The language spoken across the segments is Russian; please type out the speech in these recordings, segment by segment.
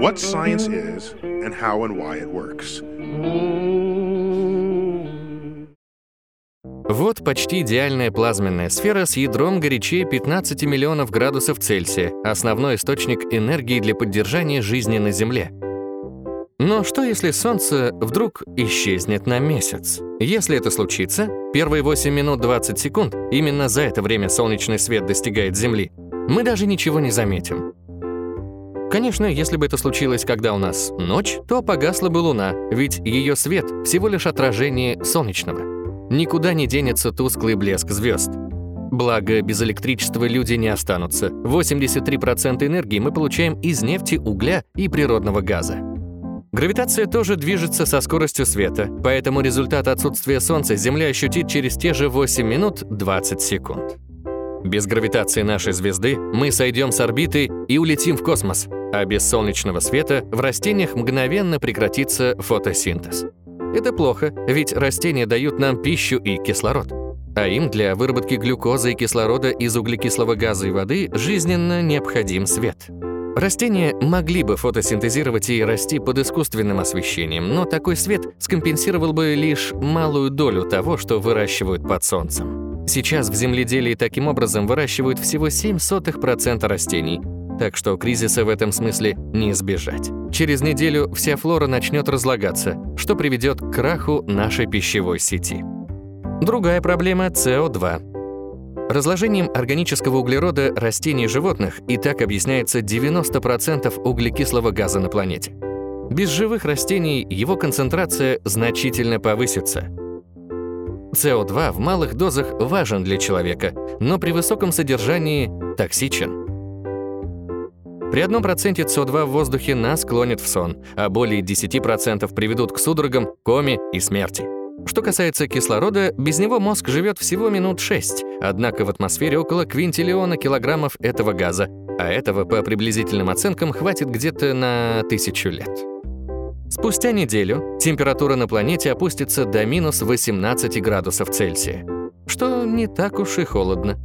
what science is and how and why it works. Вот почти идеальная плазменная сфера с ядром горячее 15 миллионов градусов Цельсия, основной источник энергии для поддержания жизни на Земле. Но что если Солнце вдруг исчезнет на месяц? Если это случится, первые 8 минут 20 секунд, именно за это время солнечный свет достигает Земли, мы даже ничего не заметим. Конечно, если бы это случилось, когда у нас ночь, то погасла бы Луна, ведь ее свет всего лишь отражение солнечного. Никуда не денется тусклый блеск звезд. Благо, без электричества люди не останутся. 83% энергии мы получаем из нефти, угля и природного газа. Гравитация тоже движется со скоростью света, поэтому результат отсутствия Солнца Земля ощутит через те же 8 минут 20 секунд. Без гравитации нашей звезды мы сойдем с орбиты и улетим в космос, а без солнечного света в растениях мгновенно прекратится фотосинтез. Это плохо, ведь растения дают нам пищу и кислород. А им для выработки глюкозы и кислорода из углекислого газа и воды жизненно необходим свет. Растения могли бы фотосинтезировать и расти под искусственным освещением, но такой свет скомпенсировал бы лишь малую долю того, что выращивают под солнцем. Сейчас в земледелии таким образом выращивают всего 0,07% растений, так что кризиса в этом смысле не избежать. Через неделю вся флора начнет разлагаться, что приведет к краху нашей пищевой сети. Другая проблема – СО2. Разложением органического углерода растений и животных и так объясняется 90% углекислого газа на планете. Без живых растений его концентрация значительно повысится. СО2 в малых дозах важен для человека, но при высоком содержании токсичен. При одном проценте СО2 в воздухе нас клонит в сон, а более 10% приведут к судорогам, коме и смерти. Что касается кислорода, без него мозг живет всего минут 6, однако в атмосфере около квинтиллиона килограммов этого газа, а этого, по приблизительным оценкам, хватит где-то на тысячу лет. Спустя неделю температура на планете опустится до минус 18 градусов Цельсия, что не так уж и холодно.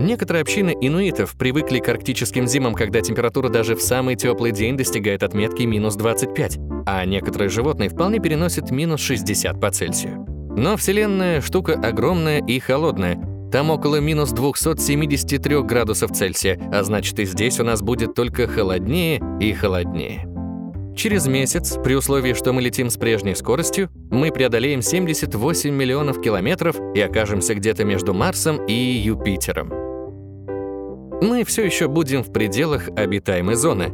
Некоторые общины инуитов привыкли к арктическим зимам, когда температура даже в самый теплый день достигает отметки минус 25, а некоторые животные вполне переносят минус 60 по Цельсию. Но Вселенная – штука огромная и холодная. Там около минус 273 градусов Цельсия, а значит и здесь у нас будет только холоднее и холоднее. Через месяц, при условии, что мы летим с прежней скоростью, мы преодолеем 78 миллионов километров и окажемся где-то между Марсом и Юпитером мы все еще будем в пределах обитаемой зоны,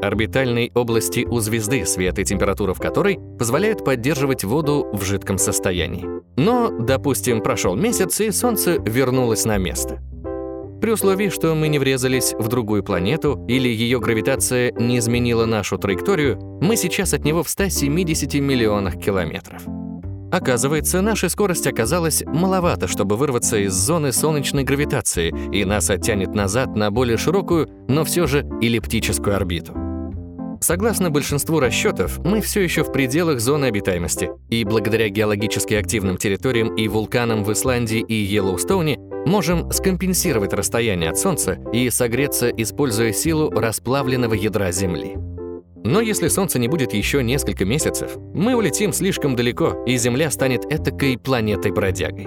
орбитальной области у звезды, свет и температура в которой позволяют поддерживать воду в жидком состоянии. Но, допустим, прошел месяц, и Солнце вернулось на место. При условии, что мы не врезались в другую планету или ее гравитация не изменила нашу траекторию, мы сейчас от него в 170 миллионах километров. Оказывается, наша скорость оказалась маловато, чтобы вырваться из зоны солнечной гравитации, и нас оттянет назад на более широкую, но все же эллиптическую орбиту. Согласно большинству расчетов, мы все еще в пределах зоны обитаемости, и благодаря геологически активным территориям и вулканам в Исландии и Йеллоустоуне можем скомпенсировать расстояние от Солнца и согреться, используя силу расплавленного ядра Земли. Но если Солнце не будет еще несколько месяцев, мы улетим слишком далеко, и Земля станет этакой планетой-бродягой.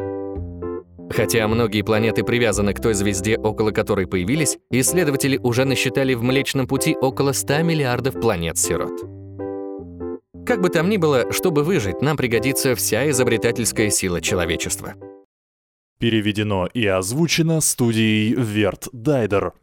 Хотя многие планеты привязаны к той звезде, около которой появились, исследователи уже насчитали в Млечном Пути около 100 миллиардов планет-сирот. Как бы там ни было, чтобы выжить, нам пригодится вся изобретательская сила человечества. Переведено и озвучено студией Верт Дайдер.